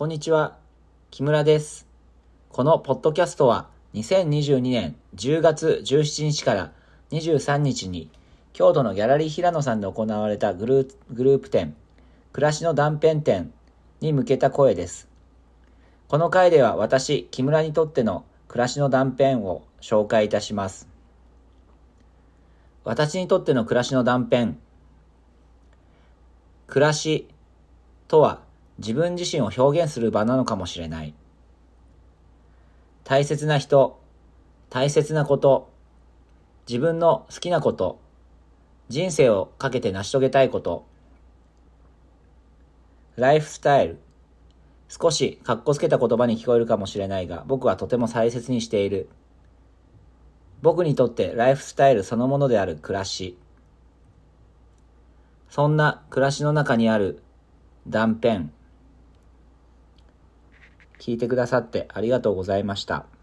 こんにちは、木村です。このポッドキャストは2022年10月17日から23日に京都のギャラリー平野さんで行われたグルーグループ展、暮らしの断片展に向けた声です。この回では私、木村にとっての暮らしの断片を紹介いたします。私にとっての暮らしの断片。暮らしとは自分自身を表現する場なのかもしれない。大切な人、大切なこと、自分の好きなこと、人生をかけて成し遂げたいこと、ライフスタイル、少しかっこつけた言葉に聞こえるかもしれないが、僕はとても大切にしている。僕にとってライフスタイルそのものである暮らし。そんな暮らしの中にある断片。聞いてくださってありがとうございました。